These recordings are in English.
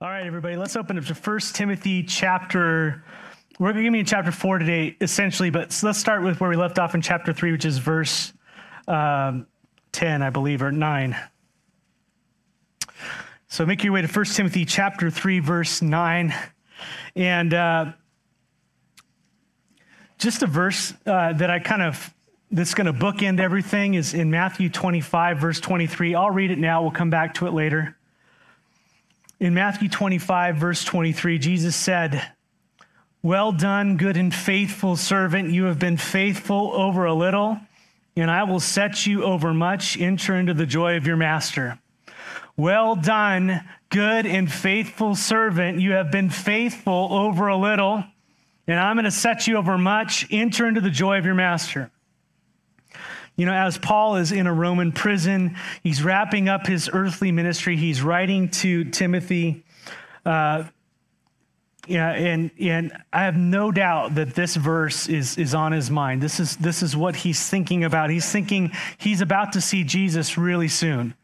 All right, everybody, let's open up to 1 Timothy chapter. We're going to be in chapter 4 today, essentially, but let's start with where we left off in chapter 3, which is verse um, 10, I believe, or 9. So make your way to 1 Timothy chapter 3, verse 9. And uh, just a verse uh, that I kind of, that's going to bookend everything is in Matthew 25, verse 23. I'll read it now. We'll come back to it later. In Matthew 25, verse 23, Jesus said, Well done, good and faithful servant. You have been faithful over a little, and I will set you over much. Enter into the joy of your master. Well done, good and faithful servant. You have been faithful over a little, and I'm going to set you over much. Enter into the joy of your master. You know, as Paul is in a Roman prison, he's wrapping up his earthly ministry. He's writing to Timothy. Uh, yeah, and and I have no doubt that this verse is is on his mind. This is this is what he's thinking about. He's thinking he's about to see Jesus really soon.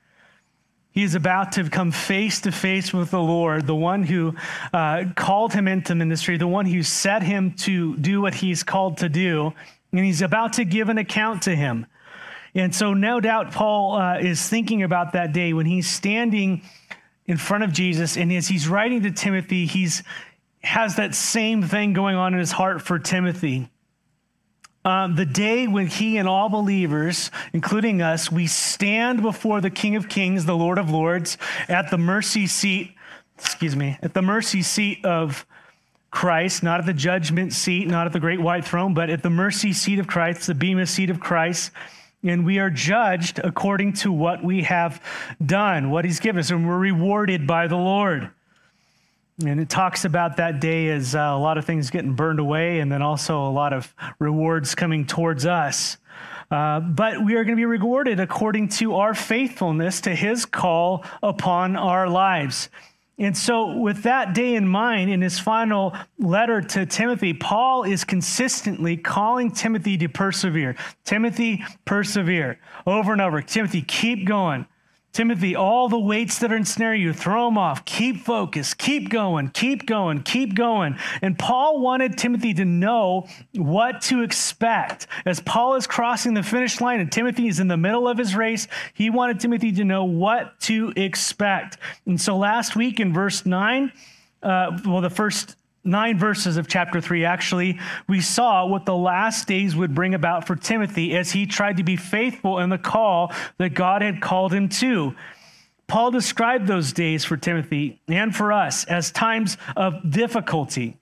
He is about to come face to face with the Lord, the one who uh, called him into ministry, the one who set him to do what he's called to do, and he's about to give an account to him. And so, no doubt, Paul uh, is thinking about that day when he's standing in front of Jesus, and as he's writing to Timothy, he's has that same thing going on in his heart for Timothy. Um, the day when he and all believers, including us, we stand before the King of Kings, the Lord of Lords, at the mercy seat, excuse me, at the mercy seat of Christ, not at the judgment seat, not at the great white throne, but at the mercy seat of Christ, the bema seat of Christ and we are judged according to what we have done, what He's given us, and we're rewarded by the Lord. And it talks about that day as uh, a lot of things getting burned away, and then also a lot of rewards coming towards us. Uh, but we are going to be rewarded according to our faithfulness to His call upon our lives. And so, with that day in mind, in his final letter to Timothy, Paul is consistently calling Timothy to persevere. Timothy, persevere over and over. Timothy, keep going. Timothy, all the weights that are ensnaring you, throw them off. Keep focused. Keep going. Keep going. Keep going. And Paul wanted Timothy to know what to expect. As Paul is crossing the finish line and Timothy is in the middle of his race, he wanted Timothy to know what to expect. And so last week in verse 9, uh, well, the first nine verses of chapter 3, actually, we saw what the last days would bring about for Timothy as he tried to be faithful in the call that God had called him to. Paul described those days for Timothy and for us as times of difficulty.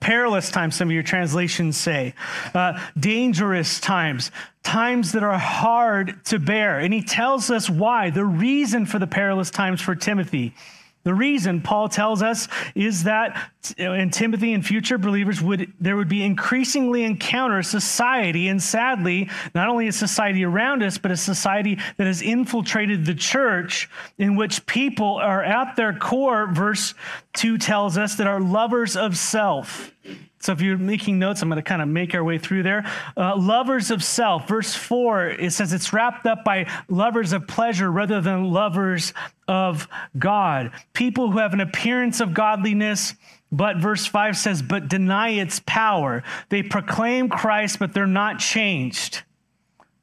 Perilous times, some of your translations say. Uh, dangerous times, times that are hard to bear. And he tells us why, the reason for the perilous times for Timothy. The reason Paul tells us is that in Timothy and future believers would there would be increasingly encounter society and sadly not only a society around us but a society that has infiltrated the church in which people are at their core. Verse 2 tells us that are lovers of self so if you're making notes, I'm going to kind of make our way through there. Uh, lovers of self. Verse 4, it says it's wrapped up by lovers of pleasure rather than lovers of God. People who have an appearance of godliness, but verse 5 says, but deny its power. They proclaim Christ, but they're not changed.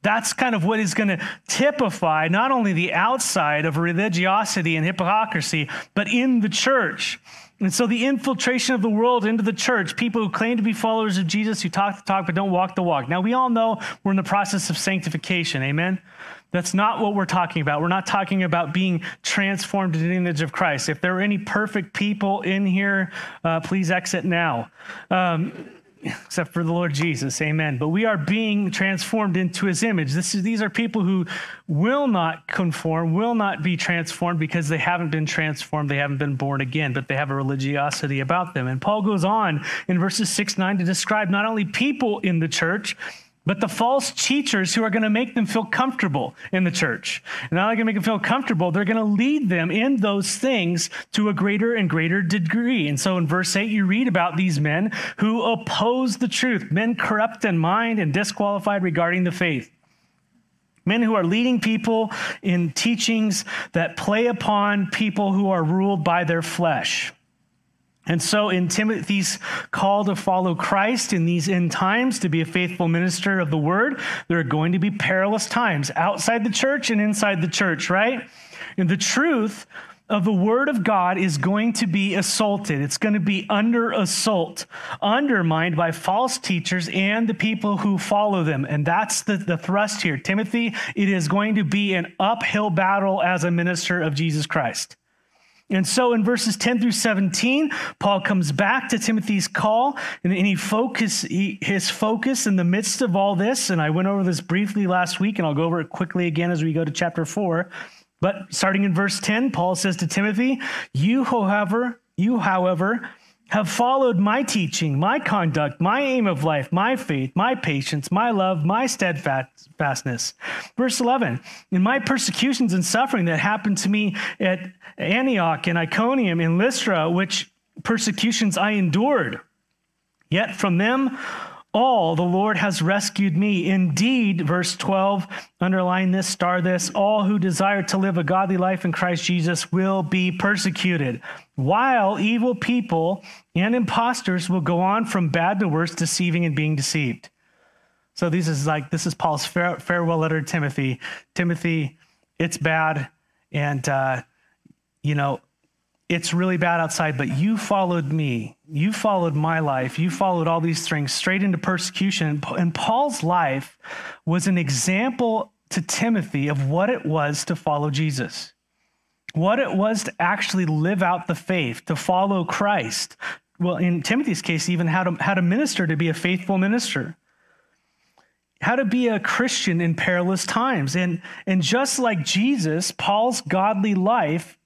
That's kind of what is going to typify not only the outside of religiosity and hypocrisy, but in the church. And so the infiltration of the world into the church, people who claim to be followers of Jesus, who talk the talk but don't walk the walk. Now, we all know we're in the process of sanctification. Amen? That's not what we're talking about. We're not talking about being transformed into the image of Christ. If there are any perfect people in here, uh, please exit now. Um, except for the Lord Jesus. Amen. But we are being transformed into his image. This is, these are people who will not conform, will not be transformed because they haven't been transformed. They haven't been born again, but they have a religiosity about them. And Paul goes on in verses 6 9 to describe not only people in the church, but the false teachers who are going to make them feel comfortable in the church. And not only going to make them feel comfortable, they're going to lead them in those things to a greater and greater degree. And so in verse 8, you read about these men who oppose the truth, men corrupt in mind and disqualified regarding the faith. Men who are leading people in teachings that play upon people who are ruled by their flesh. And so, in Timothy's call to follow Christ in these end times, to be a faithful minister of the word, there are going to be perilous times outside the church and inside the church, right? And the truth of the word of God is going to be assaulted. It's going to be under assault, undermined by false teachers and the people who follow them. And that's the, the thrust here. Timothy, it is going to be an uphill battle as a minister of Jesus Christ. And so in verses 10 through 17, Paul comes back to Timothy's call and, he focus he, his focus in the midst of all this. And I went over this briefly last week, and I'll go over it quickly again as we go to chapter 4. But starting in verse 10, Paul says to Timothy, You, however, you, however, have followed my teaching, my conduct, my aim of life, my faith, my patience, my love, my steadfastness. Verse 11, in my persecutions and suffering that happened to me at Antioch and Iconium and Lystra, which persecutions I endured, yet from them all the Lord has rescued me. Indeed, verse 12, underline this, star this, all who desire to live a godly life in Christ Jesus will be persecuted, while evil people and impostors will go on from bad to worse, deceiving and being deceived. So this is like, this is Paul's farewell letter to Timothy. Timothy, it's bad. And, uh, you know, it's really bad outside, but you followed me. You followed my life. You followed all these things straight into persecution. And Paul's life was an example to Timothy of what it was to follow Jesus, what it was to actually live out the faith, to follow Christ. Well, in Timothy's case, even how to, how to minister, to be a faithful minister how to be a Christian in perilous times. And, and just like Jesus, Paul's godly life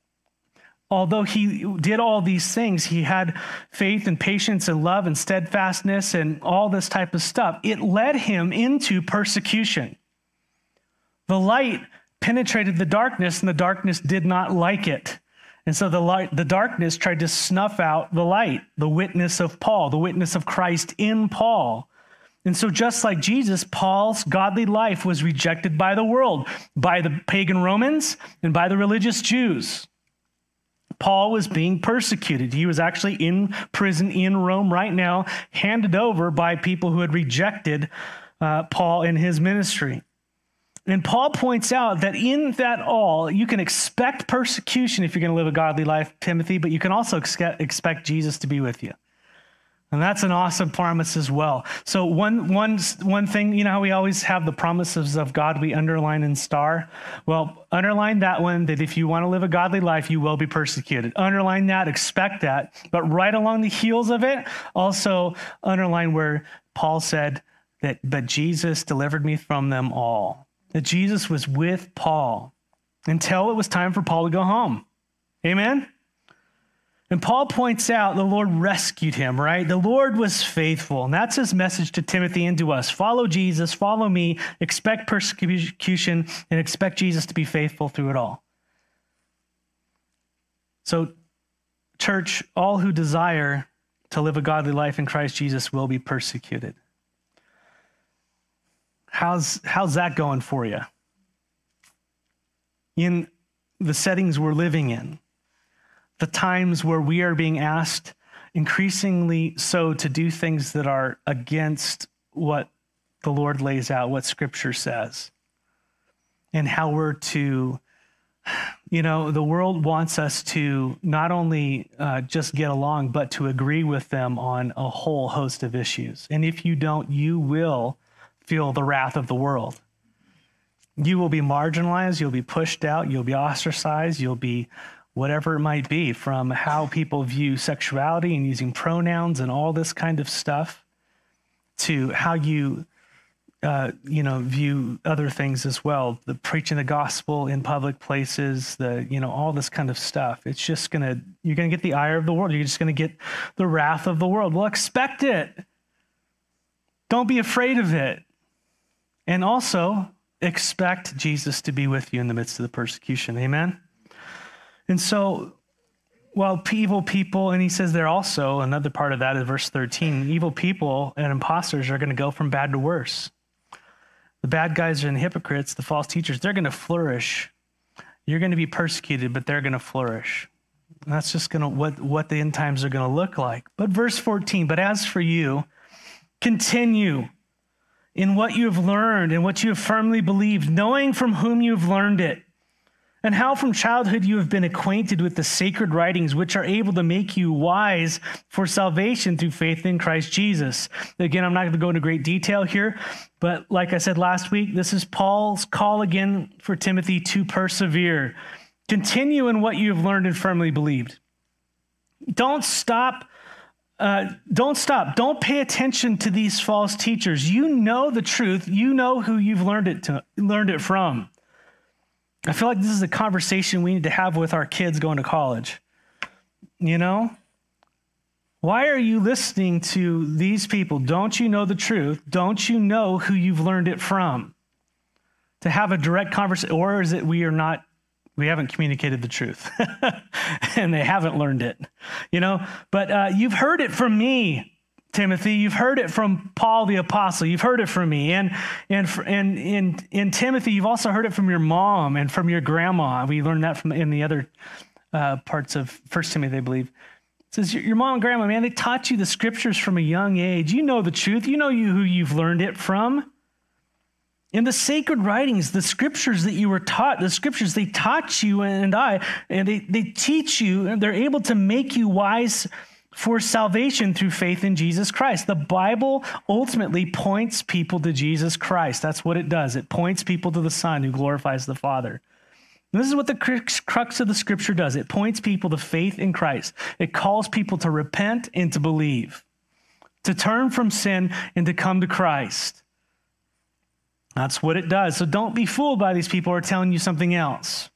although he did all these things, he had faith and patience and love and steadfastness and all this type of stuff. It led him into persecution. The light penetrated the darkness, and the darkness did not like it. And so the light, the darkness tried to snuff out the light, the witness of Paul, the witness of Christ in Paul. And so, just like Jesus, Paul's godly life was rejected by the world, by the pagan Romans, and by the religious Jews. Paul was being persecuted. He was actually in prison in Rome right now, handed over by people who had rejected uh, Paul in his ministry. And Paul points out that in that all, you can expect persecution if you're going to live a godly life, Timothy, but you can also expect Jesus to be with you. And that's an awesome promise as well. So one, one, one thing, you know how we always have the promises of God we underline and star? Well, underline that one that if you want to live a godly life, you will be persecuted. Underline that, expect that. But right along the heels of it, also underline where Paul said that, but Jesus delivered me from them all. That Jesus was with Paul until it was time for Paul to go home. Amen? And Paul points out the Lord rescued him, right? The Lord was faithful. And that's his message to Timothy and to us. Follow Jesus, follow me, expect persecution, and expect Jesus to be faithful through it all. So, church, all who desire to live a godly life in Christ Jesus will be persecuted. How's, how's that going for you? In the settings we're living in, the times where we are being asked increasingly so to do things that are against what the Lord lays out, what scripture says, and how we're to, you know, the world wants us to not only uh, just get along, but to agree with them on a whole host of issues. And if you don't, you will feel the wrath of the world. You will be marginalized, you'll be pushed out, you'll be ostracized, you'll be whatever it might be, from how people view sexuality and using pronouns and all this kind of stuff, to how you, uh, you know, view other things as well. The preaching the gospel in public places, the you know, all this kind of stuff. It's just gonna you're gonna get the ire of the world. You're just gonna get the wrath of the world. Well, expect it. Don't be afraid of it. And also expect Jesus to be with you in the midst of the persecution. Amen. And so, while evil people, and he says there also, another part of that is verse 13 evil people and imposters are going to go from bad to worse. the bad guys and hypocrites, the false teachers, they're going to flourish. You're going to be persecuted, but they're going to flourish. And that's just going to what what the end times are going to look like. But verse 14, but as for you, continue in what you have learned and what you have firmly believed, knowing from whom you have learned it and how from childhood you have been acquainted with the sacred writings, which are able to make you wise for salvation through faith in Christ Jesus. Again, I'm not going to go into great detail here, but like I said last week, this is Paul's call again for Timothy to persevere. Continue in what you have learned and firmly believed. Don't stop. Uh, don't stop. Don't pay attention to these false teachers. You know the truth. You know who you've learned it to learned it from. I feel like this is a conversation we need to have with our kids going to college. You know? Why are you listening to these people? Don't you know the truth? Don't you know who you've learned it from? To have a direct conversation, or is it we are not, we haven't communicated the truth and they haven't learned it, you know? But uh, you've heard it from me. Timothy, you've heard it from Paul the apostle. You've heard it from me. And, and, and in, Timothy, you've also heard it from your mom and from your grandma. We learned that from in the other uh, parts of First Timothy, I believe. It says, Your mom and grandma, man, they taught you the scriptures from a young age. You know the truth. You know you, who you've learned it from. In the sacred writings, the scriptures that you were taught, the scriptures they taught you and I, and they, they teach you, and they're able to make you wise for salvation through faith in Jesus Christ. The Bible ultimately points people to Jesus Christ. That's what it does. It points people to the Son who glorifies the Father. And this is what the crux of the scripture does it points people to faith in Christ, it calls people to repent and to believe, to turn from sin and to come to Christ. That's what it does. So don't be fooled by these people who are telling you something else.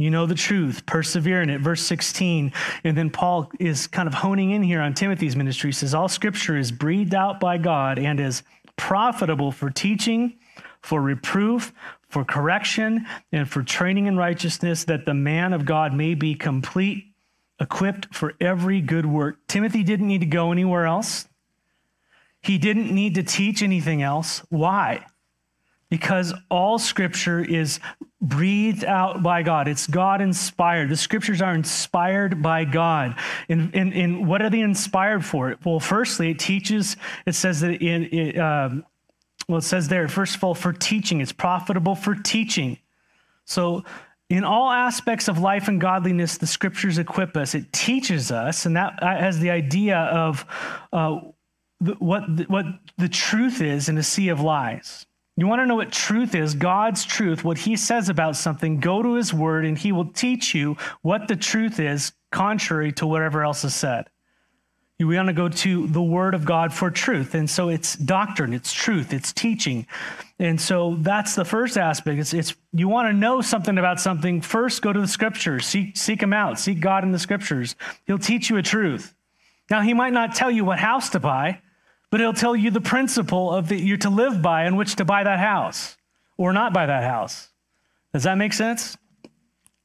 You know the truth, persevere in it. Verse 16. And then Paul is kind of honing in here on Timothy's ministry. He says, All scripture is breathed out by God and is profitable for teaching, for reproof, for correction, and for training in righteousness, that the man of God may be complete, equipped for every good work. Timothy didn't need to go anywhere else. He didn't need to teach anything else. Why? because all scripture is breathed out by God. It's God inspired. The scriptures are inspired by God. And, and, and what are they inspired for? Well, firstly, it teaches, it says that in, it, um, well, it says there, first of all, for teaching, it's profitable for teaching. So, in all aspects of life and godliness, the scriptures equip us. It teaches us, and that has the idea of uh, what, the, what the truth is in a sea of lies. You want to know what truth is, God's truth, what he says about something, go to his word and he will teach you what the truth is, contrary to whatever else is said. We want to go to the word of God for truth. And so it's doctrine, it's truth, it's teaching. And so that's the first aspect. It's, it's you want to know something about something, first go to the scriptures, seek, seek him out, seek God in the scriptures. He'll teach you a truth. Now, he might not tell you what house to buy, but it'll tell you the principle of that you're to live by in which to buy that house or not buy that house. Does that make sense?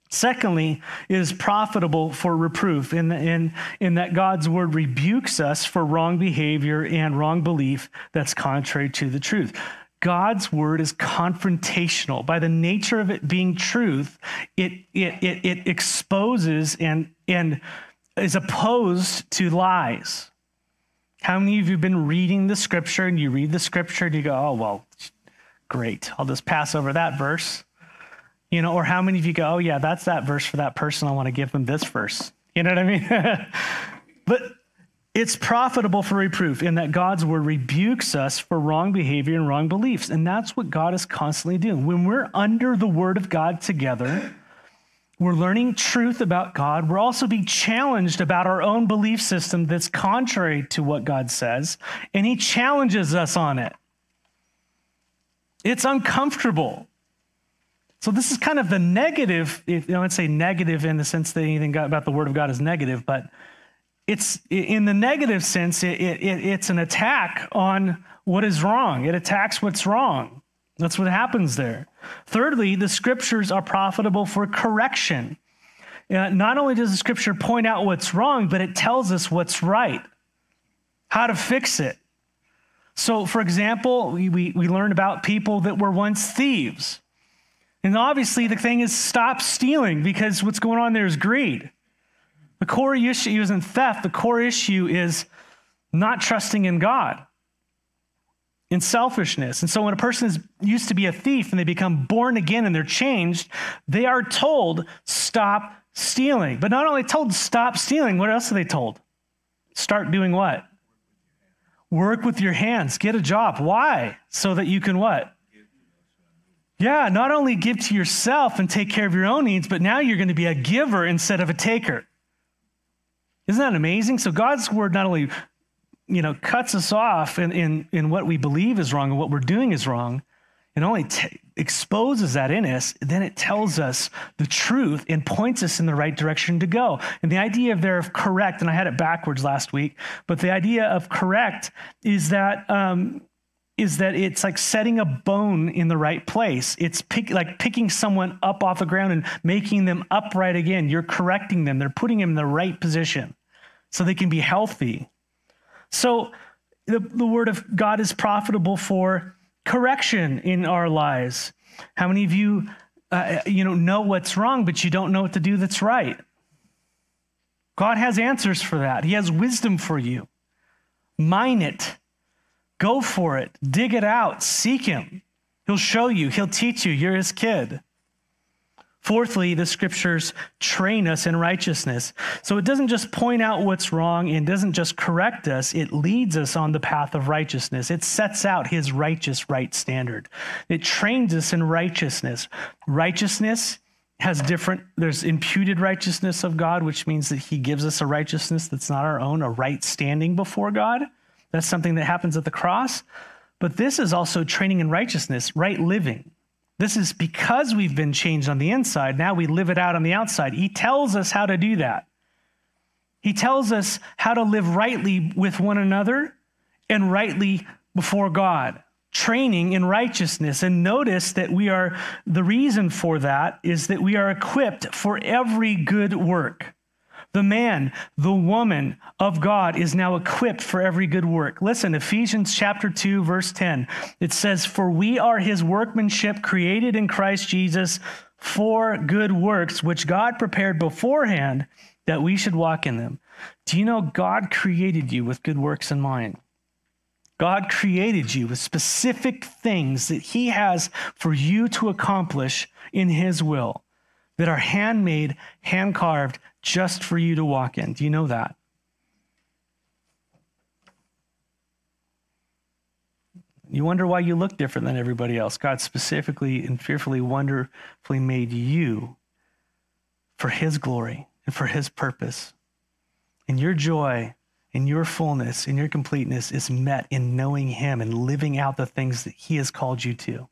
Secondly, is profitable for reproof in, in, in that God's word rebukes us for wrong behavior and wrong belief that's contrary to the truth. God's word is confrontational. By the nature of it being truth, it, it, it, it exposes and, and is opposed to lies. How many of you have been reading the scripture and you read the scripture and you go, oh, well, great. I'll just pass over that verse. You know, or how many of you go, oh, yeah, that's that verse for that person. I want to give them this verse. You know what I mean? but it's profitable for reproof in that God's word rebukes us for wrong behavior and wrong beliefs. And that's what God is constantly doing. When we're under the word of God together, we're learning truth about God. We're also being challenged about our own belief system that's contrary to what God says, and He challenges us on it. It's uncomfortable. So, this is kind of the negative. You know, I'd say negative in the sense that anything about the Word of God is negative, but it's in the negative sense, it, it, it's an attack on what is wrong. It attacks what's wrong. That's what happens there. Thirdly, the scriptures are profitable for correction. Uh, not only does the scripture point out what's wrong, but it tells us what's right, how to fix it. So, for example, we, we, we learned about people that were once thieves. And obviously, the thing is stop stealing because what's going on there is greed. The core issue isn't theft, the core issue is not trusting in God in selfishness. And so when a person is used to be a thief and they become born again and they're changed, they are told, stop stealing. But not only told, stop stealing, what else are they told? Start doing what? Work with your hands, get a job. Why? So that you can what? Yeah, not only give to yourself and take care of your own needs, but now you're going to be a giver instead of a taker. Isn't that amazing? So God's word not only you know, cuts us off in, in, in what we believe is wrong and what we're doing is wrong, and only t- exposes that in us, then it tells us the truth and points us in the right direction to go. And the idea of there of correct, and I had it backwards last week, but the idea of correct is that um, is that it's like setting a bone in the right place. It's pick, like picking someone up off the ground and making them upright again. You're correcting them. They're putting them in the right position so they can be healthy. So the, the word of God is profitable for correction in our lives. How many of you, uh, you know, know what's wrong, but you don't know what to do that's right? God has answers for that. He has wisdom for you. Mine it. Go for it. Dig it out. Seek Him. He'll show you. He'll teach you. You're His kid. Fourthly, the scriptures train us in righteousness. So it doesn't just point out what's wrong and doesn't just correct us, it leads us on the path of righteousness. It sets out his righteous right standard. It trains us in righteousness. Righteousness has different, there's imputed righteousness of God, which means that he gives us a righteousness that's not our own, a right standing before God. That's something that happens at the cross. But this is also training in righteousness, right living. This is because we've been changed on the inside. Now we live it out on the outside. He tells us how to do that. He tells us how to live rightly with one another and rightly before God, training in righteousness. And notice that we are, the reason for that is that we are equipped for every good work. The man, the woman of God is now equipped for every good work. Listen, Ephesians chapter 2, verse 10. It says, For we are his workmanship created in Christ Jesus for good works, which God prepared beforehand that we should walk in them. Do you know God created you with good works in mind? God created you with specific things that He has for you to accomplish in His will that are handmade, hand carved, just for you to walk in. Do you know that? You wonder why you look different than everybody else. God specifically and fearfully, wonderfully made you for His glory and for His purpose. And your joy and your fullness and your completeness is met in knowing Him and living out the things that He has called you to.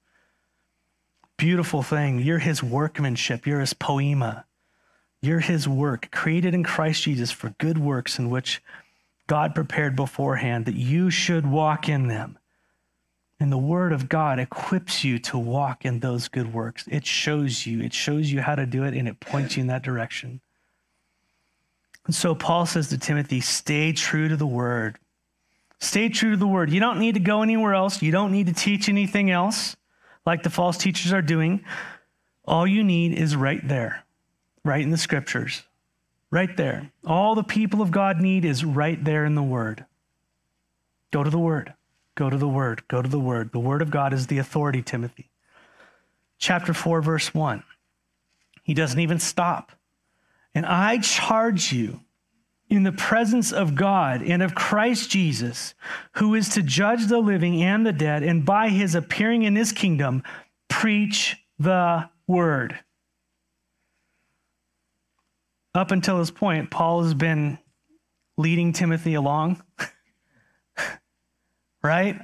Beautiful thing. You're His workmanship, you're His poema. You're his work, created in Christ Jesus for good works in which God prepared beforehand that you should walk in them. And the word of God equips you to walk in those good works. It shows you, it shows you how to do it, and it points you in that direction. And so Paul says to Timothy, stay true to the word. Stay true to the word. You don't need to go anywhere else. You don't need to teach anything else like the false teachers are doing. All you need is right there right in the scriptures, right there. All the people of God need is right there in the Word. Go to the Word. Go to the Word. Go to the Word. The Word of God is the authority, Timothy. Chapter 4, verse 1. He doesn't even stop. And I charge you in the presence of God and of Christ Jesus, who is to judge the living and the dead, and by his appearing in his kingdom, preach the word up until this point, Paul has been leading Timothy along. right?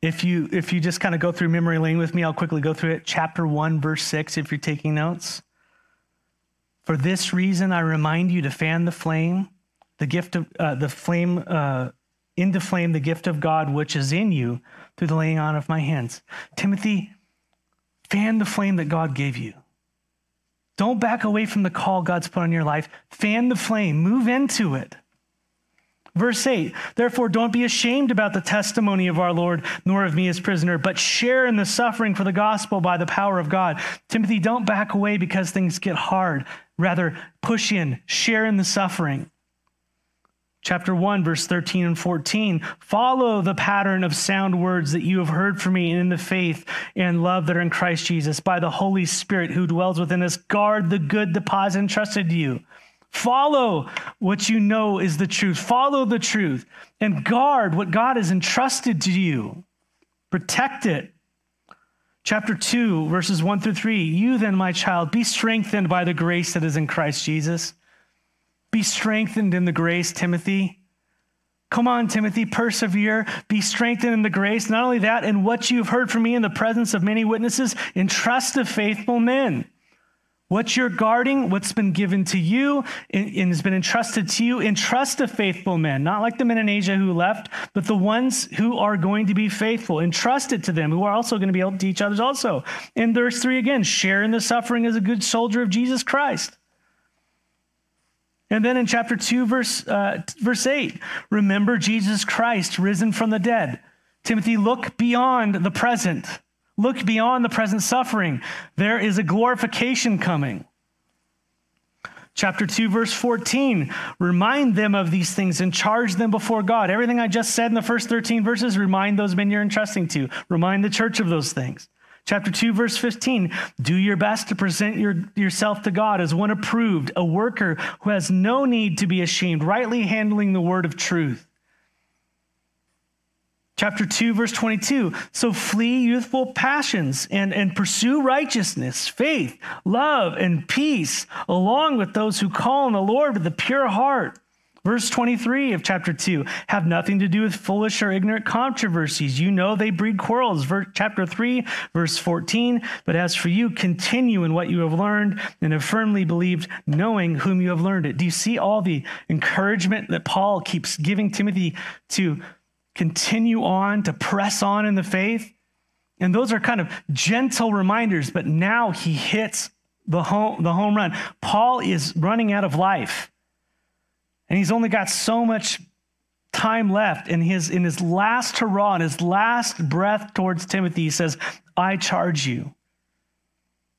If you if you just kind of go through memory lane with me, I'll quickly go through it. Chapter 1 verse 6 if you're taking notes. For this reason I remind you to fan the flame, the gift of uh, the flame uh, into flame the gift of God which is in you through the laying on of my hands. Timothy, fan the flame that God gave you. Don't back away from the call God's put on your life. Fan the flame, move into it. Verse 8, therefore don't be ashamed about the testimony of our Lord, nor of me as prisoner, but share in the suffering for the gospel by the power of God. Timothy, don't back away because things get hard. Rather, push in, share in the suffering. Chapter 1, verse 13 and 14. Follow the pattern of sound words that you have heard from me in the faith and love that are in Christ Jesus by the Holy Spirit who dwells within us. Guard the good deposit entrusted to you. Follow what you know is the truth. Follow the truth and guard what God has entrusted to you. Protect it. Chapter 2, verses 1 through 3. You then, my child, be strengthened by the grace that is in Christ Jesus. Be strengthened in the grace, Timothy. Come on, Timothy, persevere. Be strengthened in the grace. Not only that, in what you've heard from me in the presence of many witnesses, entrust to faithful men. What you're guarding, what's been given to you and, has been entrusted to you, entrust to faithful men, not like the men in Asia who left, but the ones who are going to be faithful. Entrust it to them, who are also going to be able to teach others also. In verse 3 again, share in the suffering as a good soldier of Jesus Christ. And then in chapter 2, verse, uh, verse 8, remember Jesus Christ risen from the dead. Timothy, look beyond the present. Look beyond the present suffering. There is a glorification coming. Chapter 2, verse 14. Remind them of these things and charge them before God. Everything I just said in the first 13 verses, remind those men you're entrusting to. Remind the church of those things. Chapter 2, verse 15. Do your best to present your, yourself to God as one approved, a worker who has no need to be ashamed, rightly handling the word of truth. Chapter 2, verse 22. So flee youthful passions and, and pursue righteousness, faith, love, and peace, along with those who call on the Lord with a pure heart. Verse 23 of chapter 2 have nothing to do with foolish or ignorant controversies. You know they breed quarrels. Chapter 3, verse 14. But as for you, continue in what you have learned and have firmly believed, knowing whom you have learned it. Do you see all the encouragement that Paul keeps giving Timothy to continue on, to press on in the faith. And those are kind of gentle reminders, but now he hits the home, the home run. Paul is running out of life. And he's only got so much time left. In his, in his last hurrah, in his last breath towards Timothy, he says, I charge you.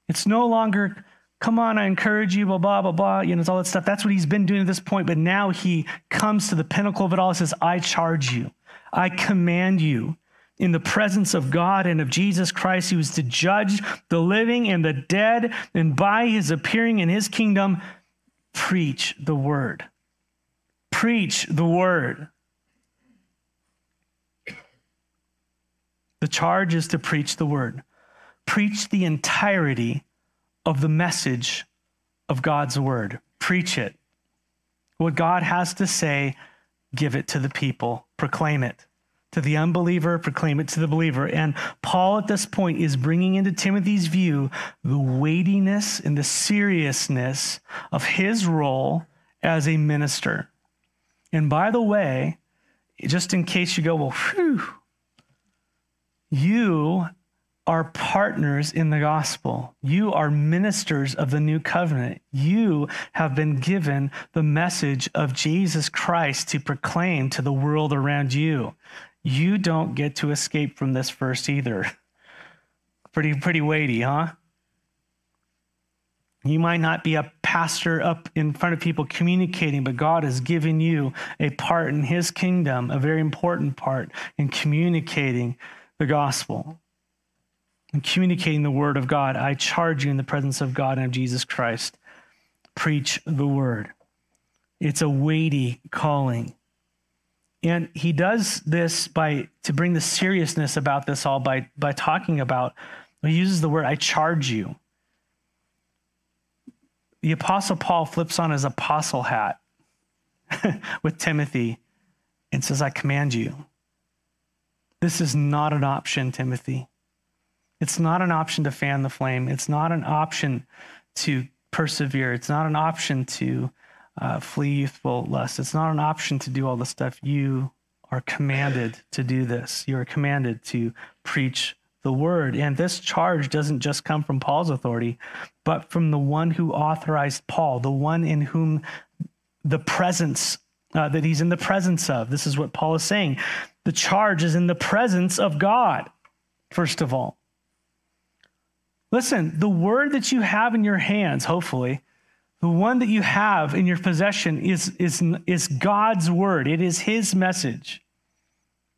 It's no longer, come on, I encourage you, blah, blah, blah, blah. You know, it's all that stuff. That's what he's been doing at this point. But now he comes to the pinnacle of it all. He says, I charge you. I command you in the presence of God and of Jesus Christ, who is to judge the living and the dead, and by his appearing in his kingdom, preach the word. Preach the word. The charge is to preach the word. Preach the entirety of the message of God's word. Preach it. What God has to say give it to the people, proclaim it. To the unbeliever, proclaim it to the believer. And Paul at this point is bringing into Timothy's view the weightiness and the seriousness of his role as a minister. And by the way, just in case you go, well, whew, you are partners in the gospel. You are ministers of the new covenant. You have been given the message of Jesus Christ to proclaim to the world around you. You don't get to escape from this verse either. Pretty, pretty weighty, huh? You might not be a pastor up in front of people communicating, but God has given you a part in his kingdom, a very important part in communicating the gospel and communicating the word of God, I charge you in the presence of God and of Jesus Christ, preach the word. It's a weighty calling. And he does this by to bring the seriousness about this all by by talking about he uses the word I charge you. The apostle Paul flips on his apostle hat with Timothy and says I command you. This is not an option, Timothy. It's not an option to fan the flame. It's not an option to persevere. It's not an option to uh, flee youthful lust. It's not an option to do all the stuff. You are commanded to do this. You are commanded to preach the word. And this charge doesn't just come from Paul's authority, but from the one who authorized Paul, the one in whom the presence uh, that he's in the presence of. This is what Paul is saying. The charge is in the presence of God, first of all. Listen, the word that you have in your hands, hopefully, the one that you have in your possession is, is, is God's word. It is his message.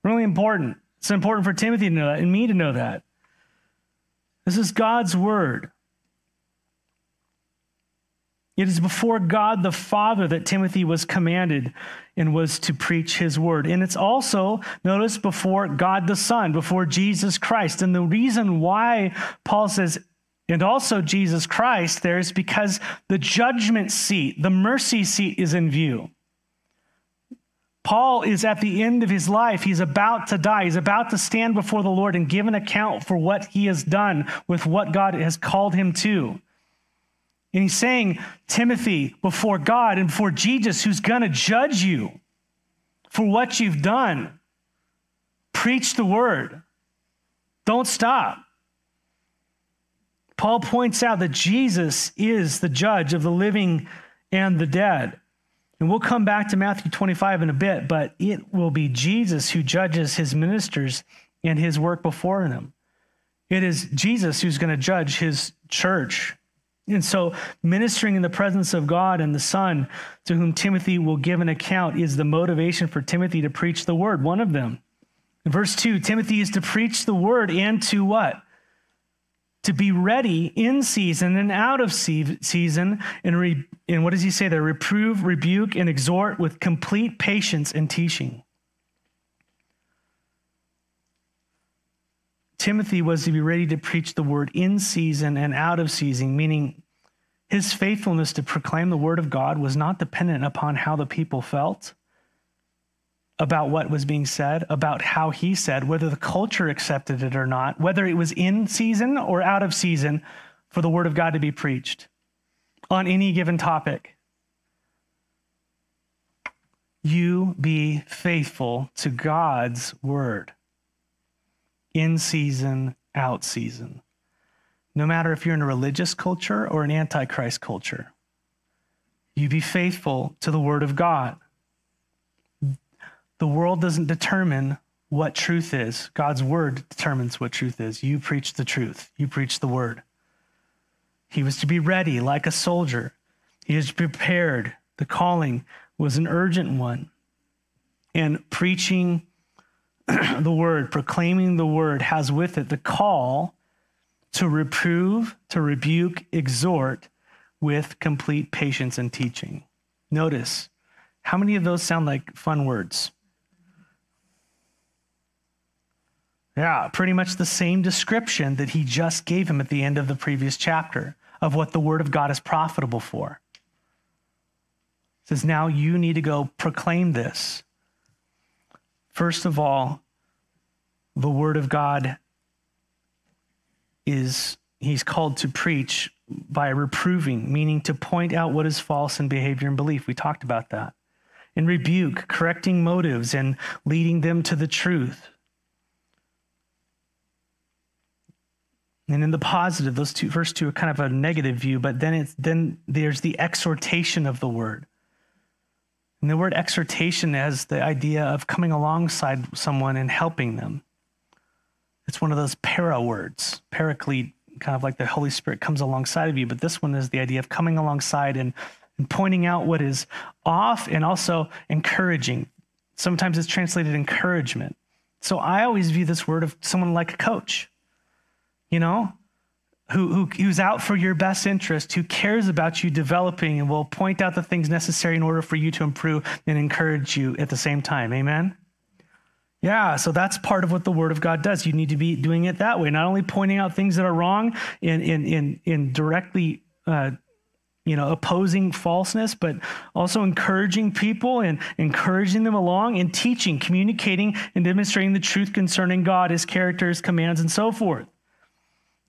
Really important. It's important for Timothy to know that and me to know that. This is God's word. It is before God the Father that Timothy was commanded and was to preach his word. And it's also, notice, before God the Son, before Jesus Christ. And the reason why Paul says, and also Jesus Christ there is because the judgment seat, the mercy seat is in view. Paul is at the end of his life. He's about to die. He's about to stand before the Lord and give an account for what he has done with what God has called him to. And he's saying, Timothy, before God and before Jesus, who's going to judge you for what you've done, preach the word. Don't stop. Paul points out that Jesus is the judge of the living and the dead. And we'll come back to Matthew 25 in a bit, but it will be Jesus who judges his ministers and his work before them. It is Jesus who's going to judge his church and so, ministering in the presence of God and the Son, to whom Timothy will give an account, is the motivation for Timothy to preach the word, one of them. In verse 2, Timothy is to preach the word and to what? To be ready in season and out of season. And, re, and what does he say there? Reprove, rebuke, and exhort with complete patience and teaching. Timothy was to be ready to preach the word in season and out of season, meaning his faithfulness to proclaim the word of God was not dependent upon how the people felt about what was being said, about how he said, whether the culture accepted it or not, whether it was in season or out of season for the word of God to be preached on any given topic. You be faithful to God's word in season, out season. No matter if you're in a religious culture or an antichrist culture, you be faithful to the word of God. The world doesn't determine what truth is. God's word determines what truth is. You preach the truth, you preach the word. He was to be ready like a soldier, he was prepared. The calling was an urgent one. And preaching the word, proclaiming the word, has with it the call to reprove, to rebuke, exhort with complete patience and teaching. Notice, how many of those sound like fun words? Yeah, pretty much the same description that he just gave him at the end of the previous chapter of what the word of God is profitable for. It says, now you need to go proclaim this. First of all, the word of God is, he's called to preach by reproving, meaning to point out what is false in behavior and belief. We talked about that. And rebuke, correcting motives and leading them to the truth. And in the positive, those two first two are kind of a negative view, but then it's then there's the exhortation of the word. And the word exhortation has the idea of coming alongside someone and helping them. It's one of those para words, paraclete, kind of like the Holy Spirit comes alongside of you. But this one is the idea of coming alongside and, and pointing out what is off and also encouraging. Sometimes it's translated encouragement. So I always view this word of someone like a coach, you know, who, who, who's out for your best interest, who cares about you developing and will point out the things necessary in order for you to improve and encourage you at the same time. Amen? Yeah, so that's part of what the Word of God does. You need to be doing it that way, not only pointing out things that are wrong in, in, in, in directly. Uh, you know, opposing falseness, but also encouraging people and encouraging them along and teaching, communicating, and demonstrating the truth concerning God, his character, his commands, and so forth.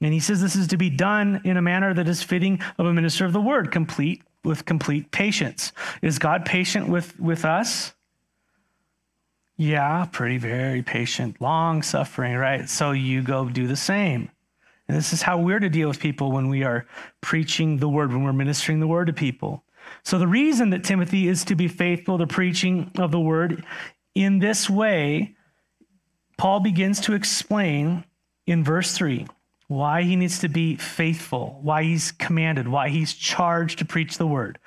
And he says this is to be done in a manner that is fitting of a minister of the word, complete with complete patience. Is God patient with, with us? Yeah, pretty, very patient, long suffering, right? So you go do the same. And this is how we're to deal with people when we are preaching the word, when we're ministering the word to people. So, the reason that Timothy is to be faithful to preaching of the word in this way, Paul begins to explain in verse 3 why he needs to be faithful, why he's commanded, why he's charged to preach the word.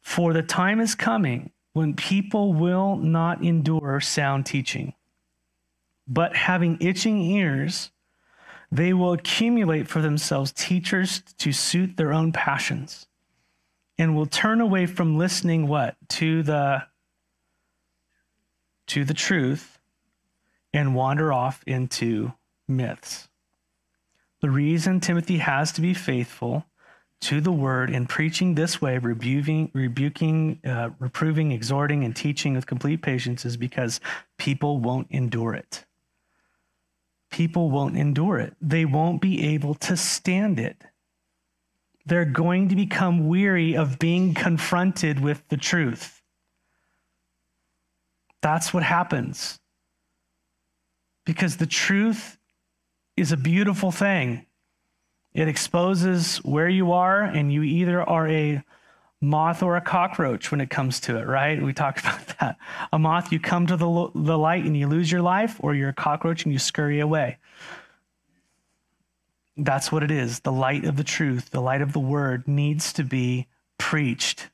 For the time is coming when people will not endure sound teaching, but having itching ears, they will accumulate for themselves teachers to suit their own passions and will turn away from listening what to the to the truth and wander off into myths the reason timothy has to be faithful to the word in preaching this way rebuking rebuking uh, reproving exhorting and teaching with complete patience is because people won't endure it people won't endure it they won't be able to stand it they're going to become weary of being confronted with the truth. That's what happens. Because the truth is a beautiful thing. It exposes where you are, and you either are a moth or a cockroach when it comes to it, right? We talked about that. A moth, you come to the, the light and you lose your life, or you're a cockroach and you scurry away. That's what it is. The light of the truth, the light of the word needs to be preached.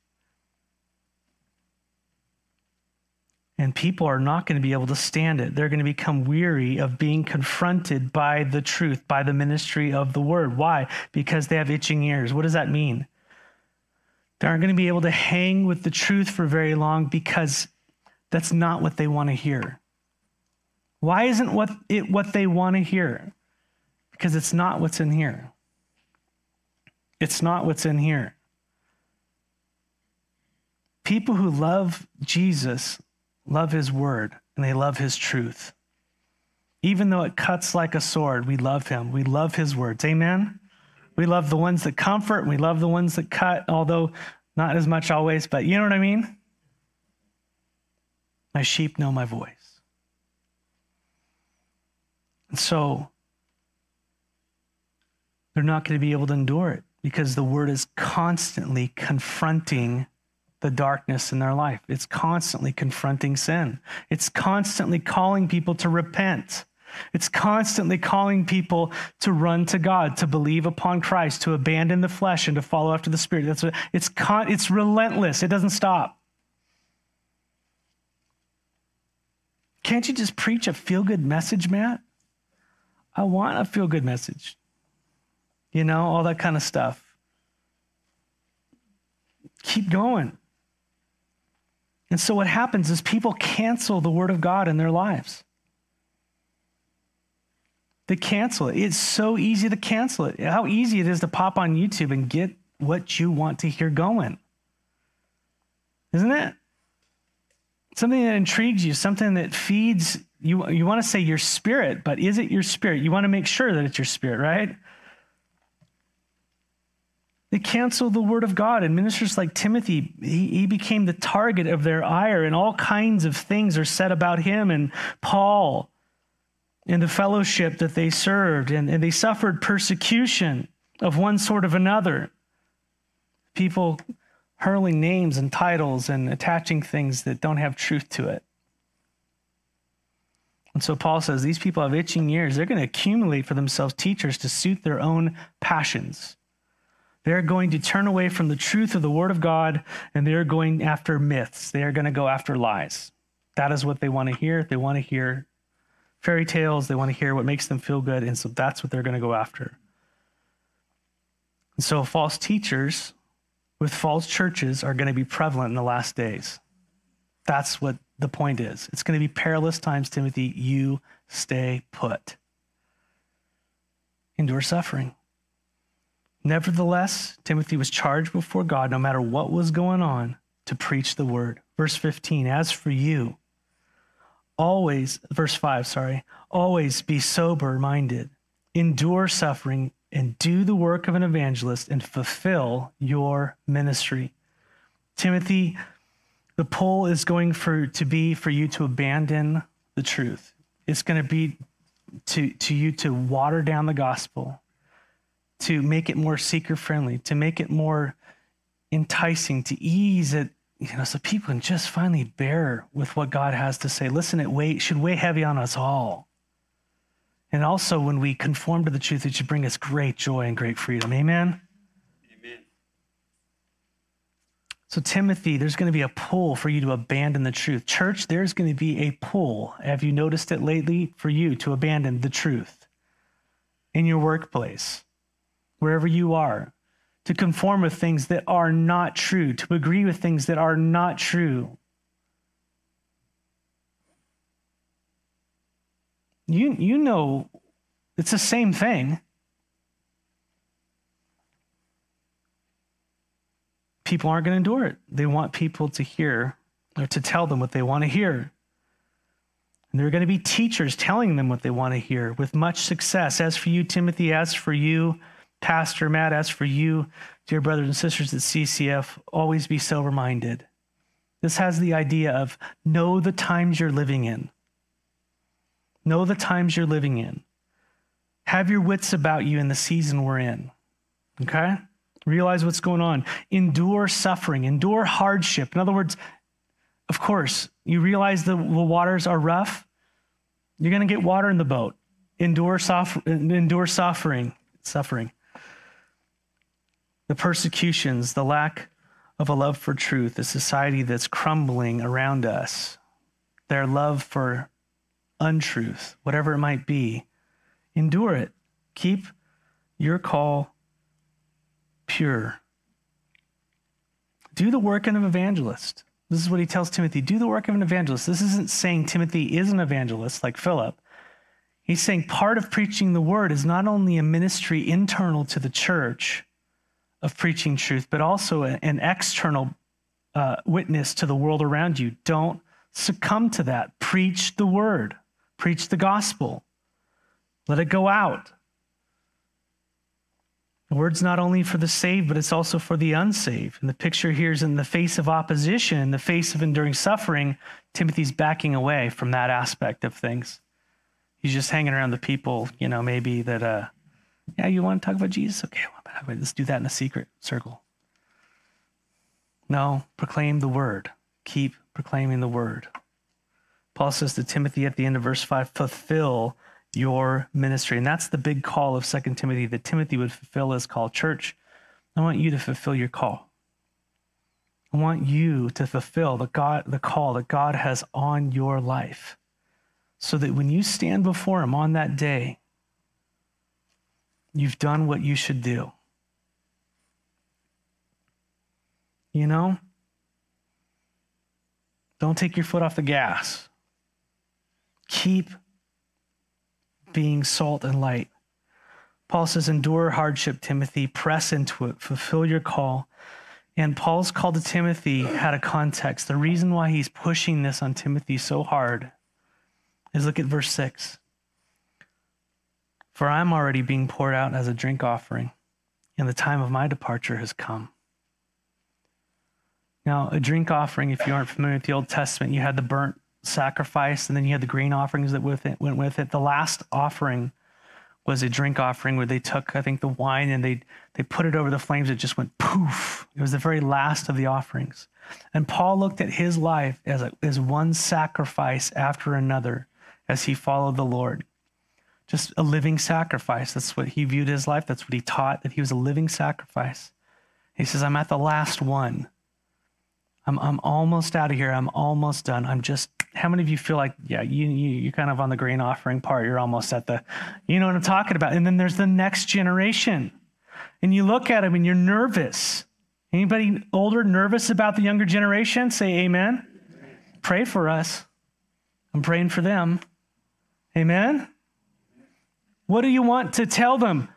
And people are not going to be able to stand it. They're going to become weary of being confronted by the truth, by the ministry of the word. Why? Because they have itching ears. What does that mean? They aren't going to be able to hang with the truth for very long because that's not what they want to hear. Why isn't what it what they want to hear? Because it's not what's in here. It's not what's in here. People who love Jesus love his word and they love his truth. Even though it cuts like a sword, we love him. We love his words. Amen? We love the ones that comfort we love the ones that cut, although not as much always, but you know what I mean? My sheep know my voice. And so they're not going to be able to endure it because the word is constantly confronting the darkness in their life. It's constantly confronting sin. It's constantly calling people to repent. It's constantly calling people to run to God, to believe upon Christ, to abandon the flesh and to follow after the Spirit. That's what, it's, con, it's relentless. It doesn't stop. Can't you just preach a feel good message, Matt? I want a feel good message you know, all that kind of stuff. Keep going. And so what happens is people cancel the word of God in their lives. They cancel it. It's so easy to cancel it. How easy it is to pop on YouTube and get what you want to hear going. Isn't it? Something that intrigues you, something that feeds you. You want to say your spirit, but is it your spirit? You want to make sure that it's your spirit, right? They canceled the word of God. And ministers like Timothy, he, he, became the target of their ire, and all kinds of things are said about him and Paul and the fellowship that they served. And, and they suffered persecution of one sort of another. People hurling names and titles and attaching things that don't have truth to it. And so Paul says these people have itching ears. They're going to accumulate for themselves teachers to suit their own passions. They're going to turn away from the truth of the Word of God and they're going after myths. They are going to go after lies. That is what they want to hear. They want to hear fairy tales. They want to hear what makes them feel good. And so that's what they're going to go after. And so false teachers with false churches are going to be prevalent in the last days. That's what the point is. It's going to be perilous times, Timothy. You stay put. Endure suffering. Nevertheless, Timothy was charged before God, no matter what was going on, to preach the word. Verse 15, as for you, always, verse 5, sorry, always be sober minded, endure suffering, and do the work of an evangelist and fulfill your ministry. Timothy, the pull is going for to be for you to abandon the truth. It's going to be to, to you to water down the gospel to make it more seeker friendly, to make it more enticing, to ease it, you know, so people can just finally bear with what God has to say. Listen, it weigh, should weigh heavy on us all. And also, when we conform to the truth, it should bring us great joy and great freedom. Amen? Amen. So, Timothy, there's going to be a pull for you to abandon the truth. Church, there's going to be a pull. Have you noticed it lately for you to abandon the truth in your workplace, wherever you are? to conform with things that are not true, to agree with things that are not true. You, you know it's the same thing. People aren't going to endure it. They want people to hear or to tell them what they want to hear. And there are going to be teachers telling them what they want to hear with much success. As for you, Timothy, as for you, Pastor Matt, as for you, dear brothers and sisters at CCF, always be sober minded. This has the idea of know the times you're living in. Know the times you're living in. Have your wits about you in the season we're in. Okay? Realize what's going on. Endure suffering, endure hardship. In other words, of course, you realize the, the waters are rough. You're going to get water in the boat. Endure, soft, endure suffering. Suffering the persecutions, the lack of a love for truth, the society that's crumbling around us, their love for untruth, whatever it might be, endure it. Keep your call pure. Do the work of an evangelist. This is what he tells Timothy do the work of an evangelist. This isn't saying Timothy is an evangelist like Philip. He's saying part of preaching the word is not only a ministry internal to the church, of preaching truth, but also an external uh, witness to the world around you. Don't succumb to that. Preach the word, preach the gospel, let it go out. The word's not only for the saved, but it's also for the unsaved. And the picture here is in the face of opposition, in the face of enduring suffering, Timothy's backing away from that aspect of things. He's just hanging around the people, you know, maybe that, uh, yeah, you want to talk about Jesus? Okay, well, let's do that in a secret circle. No, proclaim the word. Keep proclaiming the word. Paul says to Timothy at the end of verse 5 fulfill your ministry. And that's the big call of Second Timothy that Timothy would fulfill his call. Church, I want you to fulfill your call. I want you to fulfill the, God, the call that God has on your life so that when you stand before Him on that day, you've done what you should do. You know? Don't take your foot off the gas. Keep being salt and light. Paul says, endure hardship, Timothy, press into it, fulfill your call. And Paul's call to Timothy had a context. The reason why he's pushing this on Timothy so hard is look at verse 6. For I'm already being poured out as a drink offering, and the time of my departure has come. Now, a drink offering, if you aren't familiar with the Old Testament, you had the burnt sacrifice, and then you had the grain offerings that with it, went with it. The last offering was a drink offering where they took, I think, the wine and they they put it over the flames. It just went poof. It was the very last of the offerings. And Paul looked at his life as, a, as one sacrifice after another as he followed the Lord. Just a living sacrifice. That's what he viewed his life. That's what he taught, that he was a living sacrifice. He says, I'm at the last one. I'm, I'm almost out of here. I'm almost done. I'm just, how many of you feel like, yeah, you, you, you're kind of on the grain offering part. You're almost at the, you know what I'm talking about. And then there's the next generation. And you look at them and you're nervous. Anybody older nervous about the younger generation? Say amen. amen. Pray for us. I'm praying for them. Amen. What do you want to tell them?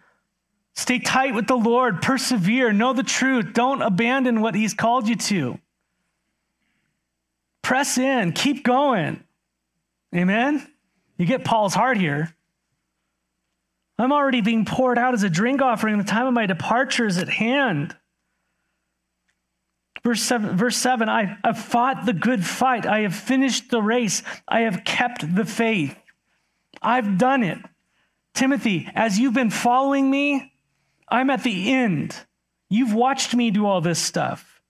Stay tight with the Lord, persevere, know the truth, don't abandon what He's called you to. Press in, keep going. Amen? You get Paul's heart here. I'm already being poured out as a drink offering. The time of my departure is at hand. Verse 7, verse 7 I have fought the good fight. I have finished the race. I have kept the faith. I've done it. Timothy, as you've been following me, I'm at the end. You've watched me do all this stuff.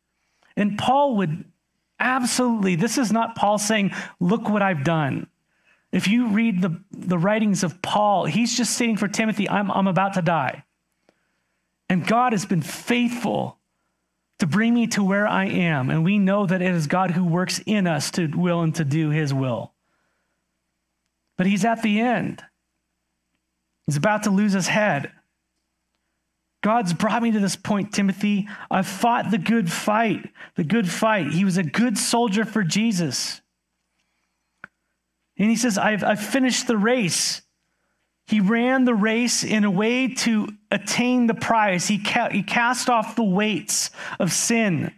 And Paul would absolutely, this is not Paul saying, Look what I've done. If you read the, the writings of Paul, he's just saying for Timothy, I'm, I'm about to die. And God has been faithful to bring me to where I am. And we know that it is God who works in us to will and to do his will. But he's at the end. He's about to lose his head. God's brought me to this point, Timothy. I've fought the good fight, the good fight. He was a good soldier for Jesus. And he says, I've, I've finished the race. He ran the race in a way to attain the prize. He, ca- he cast off the weights of sin.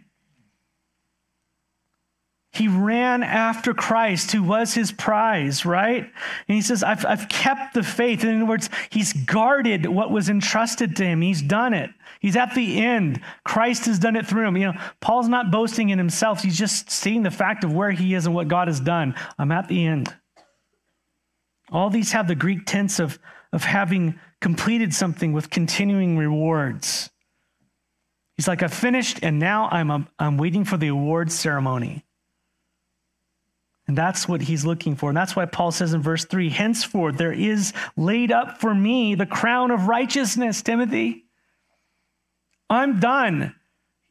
He ran after Christ, who was his prize, right? And he says, I've, I've kept the faith. In other words, he's guarded what was entrusted to him. He's done it. He's at the end. Christ has done it through him. You know, Paul's not boasting in himself. He's just seeing the fact of where he is and what God has done. I'm at the end. All these have the Greek tense of, of having completed something with continuing rewards. He's like, I've finished, and now I'm, I'm waiting for the awards ceremony. And that's what he's looking for. And that's why Paul says in verse 3 Henceforth, there is laid up for me the crown of righteousness, Timothy. I'm done.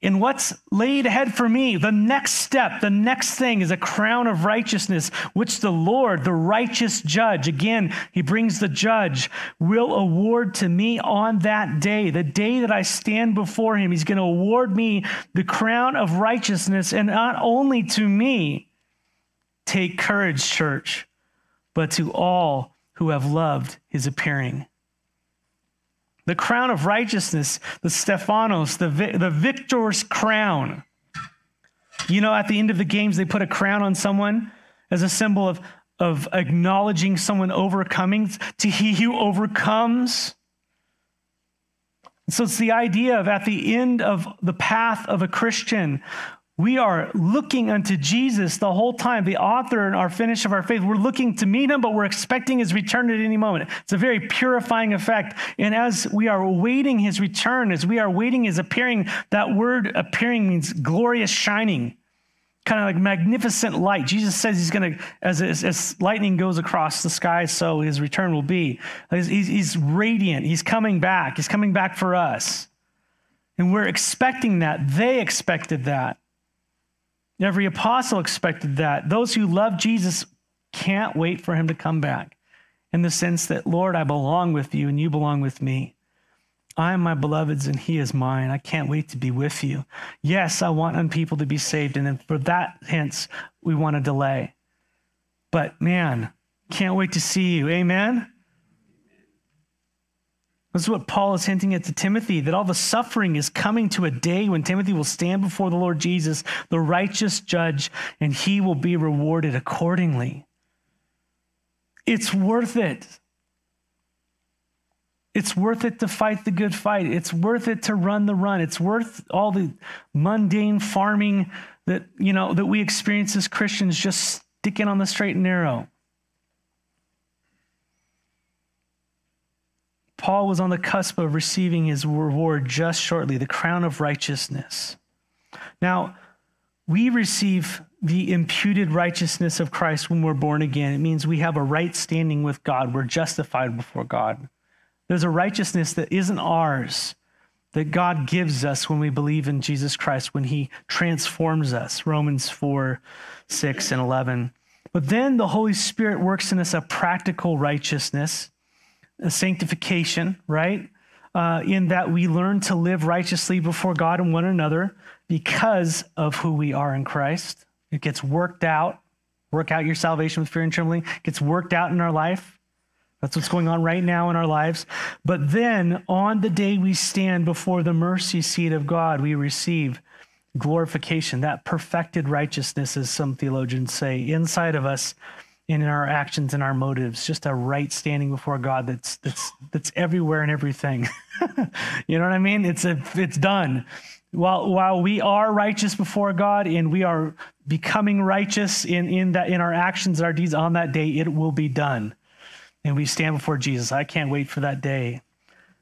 And what's laid ahead for me, the next step, the next thing is a crown of righteousness, which the Lord, the righteous judge, again, he brings the judge, will award to me on that day, the day that I stand before him. He's going to award me the crown of righteousness, and not only to me, take courage, church, but to all who have loved his appearing the crown of righteousness, the Stephanos, the, the victor's crown. You know, at the end of the games, they put a crown on someone as a symbol of, of acknowledging someone overcoming, to he who overcomes. So it's the idea of at the end of the path of a Christian, we are looking unto Jesus the whole time, the author and our finish of our faith. We're looking to meet him, but we're expecting his return at any moment. It's a very purifying effect. And as we are awaiting his return, as we are waiting his appearing, that word appearing means glorious shining, kind of like magnificent light. Jesus says he's going to, as, as, lightning goes across the sky, so his return will be. He's, he's radiant. He's coming back. He's coming back for us. And we're expecting that. They expected that. Every apostle expected that. Those who love Jesus can't wait for him to come back in the sense that, Lord, I belong with you and you belong with me. I am my beloved's and he is mine. I can't wait to be with you. Yes, I want people to be saved. And then for that, hence, we want to delay. But man, can't wait to see you. Amen. This is what Paul is hinting at to Timothy that all the suffering is coming to a day when Timothy will stand before the Lord Jesus, the righteous judge, and he will be rewarded accordingly. It's worth it. It's worth it to fight the good fight. It's worth it to run the run. It's worth all the mundane farming that, you know, that we experience as Christians just sticking on the straight and narrow. Paul was on the cusp of receiving his reward just shortly, the crown of righteousness. Now, we receive the imputed righteousness of Christ when we're born again. It means we have a right standing with God. We're justified before God. There's a righteousness that isn't ours, that God gives us when we believe in Jesus Christ, when he transforms us. Romans 4, 6, and 11. But then the Holy Spirit works in us a practical righteousness sanctification, right? Uh, in that we learn to live righteously before God and one another because of who we are in Christ. It gets worked out. Work out your salvation with fear and trembling. It gets worked out in our life. That's what's going on right now in our lives. But then on the day we stand before the mercy seat of God, we receive glorification, that perfected righteousness, as some theologians say, inside of us in our actions and our motives, just a right standing before God that's that's that's everywhere and everything. you know what I mean? It's a it's done. While while we are righteous before God and we are becoming righteous in, in that in our actions, and our deeds on that day, it will be done. And we stand before Jesus. I can't wait for that day.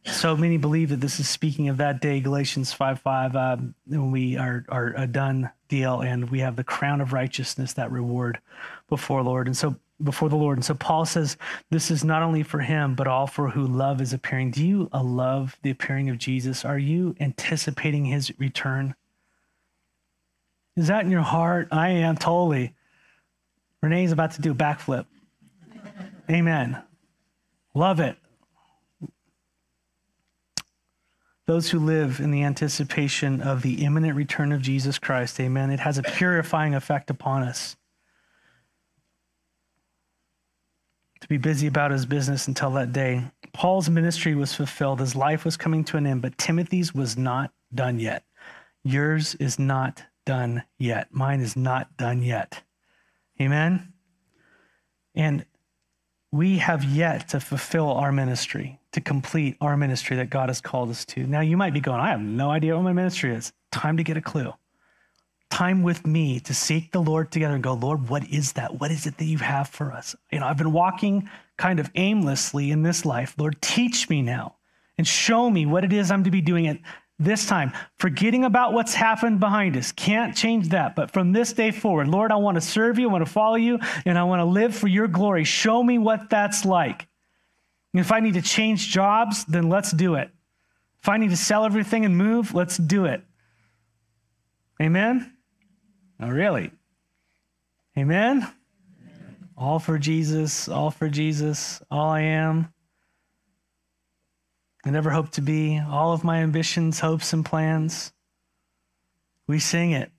so many believe that this is speaking of that day, Galatians 5 5, uh, when we are, are a done deal and we have the crown of righteousness, that reward before Lord. And so before the Lord. And so Paul says this is not only for him, but all for who love is appearing. Do you uh, love the appearing of Jesus? Are you anticipating his return? Is that in your heart? I am totally. Renee's about to do a backflip. Amen. Love it. those who live in the anticipation of the imminent return of Jesus Christ. Amen. It has a purifying effect upon us. To be busy about his business until that day. Paul's ministry was fulfilled, his life was coming to an end, but Timothy's was not done yet. Yours is not done yet. Mine is not done yet. Amen. And we have yet to fulfill our ministry to complete our ministry that God has called us to. Now, you might be going, I have no idea what my ministry is. Time to get a clue. Time with me to seek the Lord together and go, Lord, what is that? What is it that you have for us? You know, I've been walking kind of aimlessly in this life. Lord, teach me now and show me what it is I'm to be doing at this time, forgetting about what's happened behind us. Can't change that. But from this day forward, Lord, I want to serve you, I want to follow you, and I want to live for your glory. Show me what that's like. If I need to change jobs, then let's do it. If I need to sell everything and move, let's do it. Amen? Oh, really? Amen? Amen? All for Jesus, all for Jesus, all I am. I never hope to be, all of my ambitions, hopes, and plans. We sing it.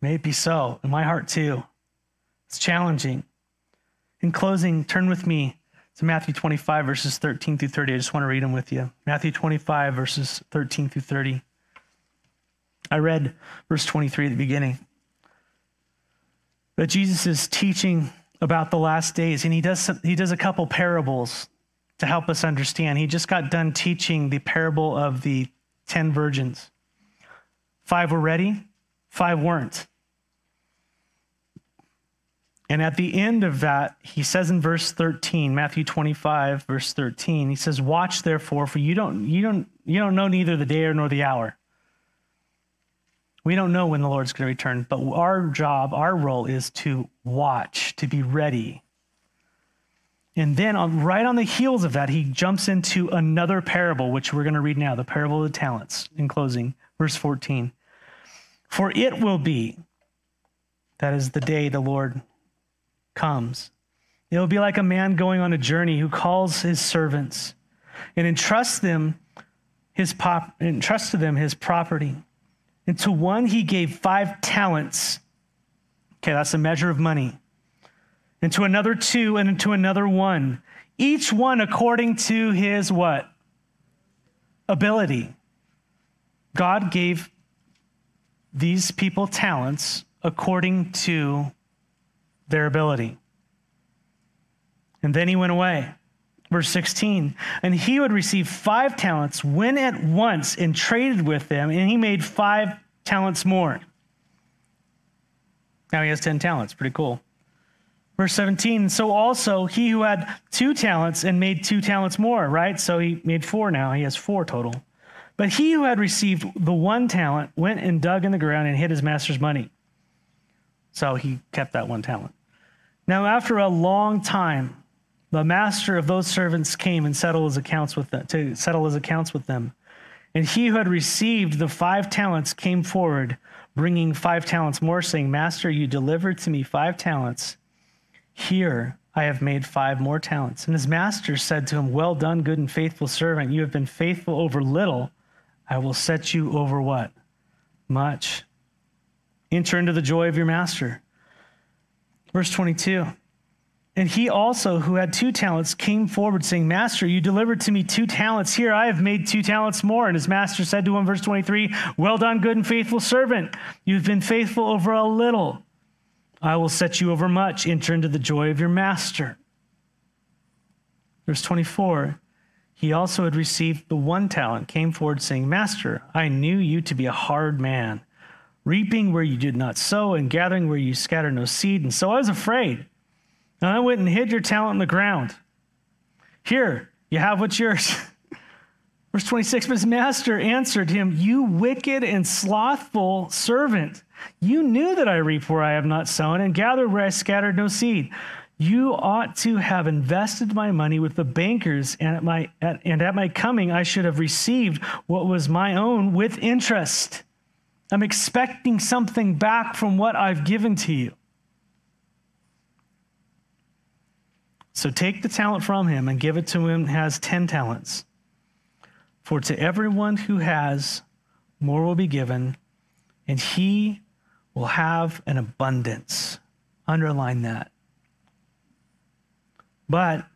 May it be so, in my heart too. It's challenging. In closing, turn with me to Matthew 25, verses 13 through 30. I just want to read them with you. Matthew 25, verses 13 through 30. I read verse 23 at the beginning. That Jesus is teaching about the last days, and he does, he does a couple parables to help us understand. He just got done teaching the parable of the 10 virgins. Five were ready, five weren't. And at the end of that, he says in verse 13, Matthew 25, verse 13, he says, Watch therefore, for you don't, you don't, you don't know neither the day nor the hour. We don't know when the Lord's going to return, but our job, our role is to watch, to be ready. And then, on, right on the heels of that, he jumps into another parable, which we're going to read now the parable of the talents, in closing, verse 14. For it will be, that is the day the Lord comes. It will be like a man going on a journey who calls his servants and entrusts them his pop, entrusts to them his property. And to one he gave five talents. Okay, that's a measure of money. And to another two, and to another one. Each one according to his what? Ability. God gave these people talents according to their ability. And then he went away. Verse 16, and he would receive five talents, went at once and traded with them, and he made five talents more. Now he has 10 talents. Pretty cool. Verse 17, so also he who had two talents and made two talents more, right? So he made four now. He has four total. But he who had received the one talent went and dug in the ground and hid his master's money. So he kept that one talent. Now, after a long time, the master of those servants came and settled his accounts with them, to settle his accounts with them. And he who had received the five talents came forward, bringing five talents more, saying, Master, you delivered to me five talents. Here I have made five more talents. And his master said to him, Well done, good and faithful servant. You have been faithful over little. I will set you over what? Much. Enter into the joy of your master. Verse 22. And he also, who had two talents, came forward, saying, Master, you delivered to me two talents. Here I have made two talents more. And his master said to him, verse 23, Well done, good and faithful servant. You've been faithful over a little. I will set you over much. Enter into the joy of your master. Verse 24, he also had received the one talent, came forward, saying, Master, I knew you to be a hard man reaping where you did not sow, and gathering where you scattered no seed. And so I was afraid. And I went and hid your talent in the ground. Here, you have what's yours. Verse 26 But his master answered him, You wicked and slothful servant. You knew that I reap where I have not sown and gather where I scattered no seed. You ought to have invested my money with the bankers, and at my, at, and at my coming I should have received what was my own with interest. I'm expecting something back from what I've given to you. So take the talent from him and give it to him who has 10 talents. For to everyone who has, more will be given, and he will have an abundance. Underline that. But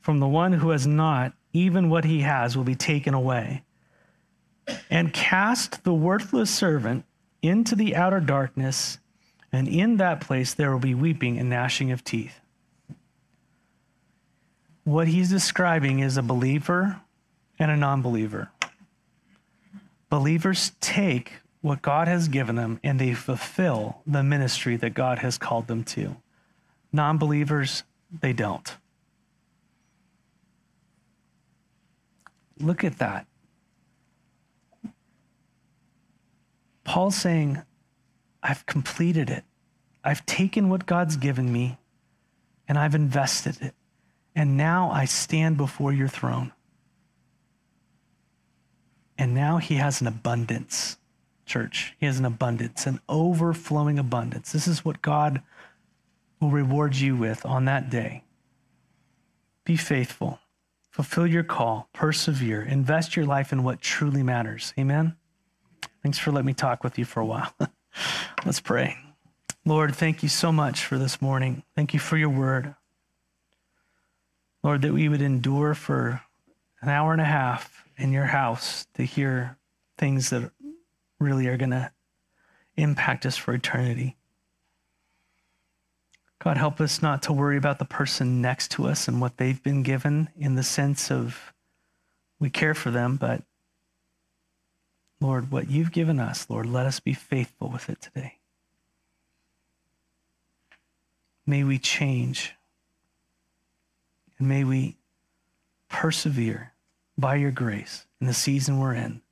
from the one who has not, even what he has will be taken away. And cast the worthless servant into the outer darkness, and in that place there will be weeping and gnashing of teeth. What he's describing is a believer and a non believer. Believers take what God has given them and they fulfill the ministry that God has called them to. Non believers, they don't. Look at that. Paul's saying, I've completed it. I've taken what God's given me and I've invested it. And now I stand before your throne. And now he has an abundance, church. He has an abundance, an overflowing abundance. This is what God will reward you with on that day. Be faithful, fulfill your call, persevere, invest your life in what truly matters. Amen. Thanks for letting me talk with you for a while. Let's pray. Lord, thank you so much for this morning. Thank you for your word. Lord, that we would endure for an hour and a half in your house to hear things that really are going to impact us for eternity. God, help us not to worry about the person next to us and what they've been given in the sense of we care for them, but Lord, what you've given us, Lord, let us be faithful with it today. May we change and may we persevere by your grace in the season we're in.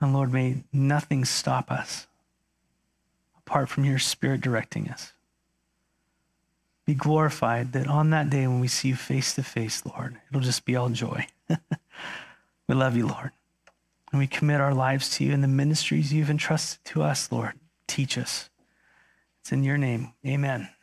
And Lord, may nothing stop us apart from your spirit directing us. Be glorified that on that day when we see you face to face, Lord, it'll just be all joy. we love you, Lord. And we commit our lives to you and the ministries you've entrusted to us, Lord. Teach us. It's in your name. Amen.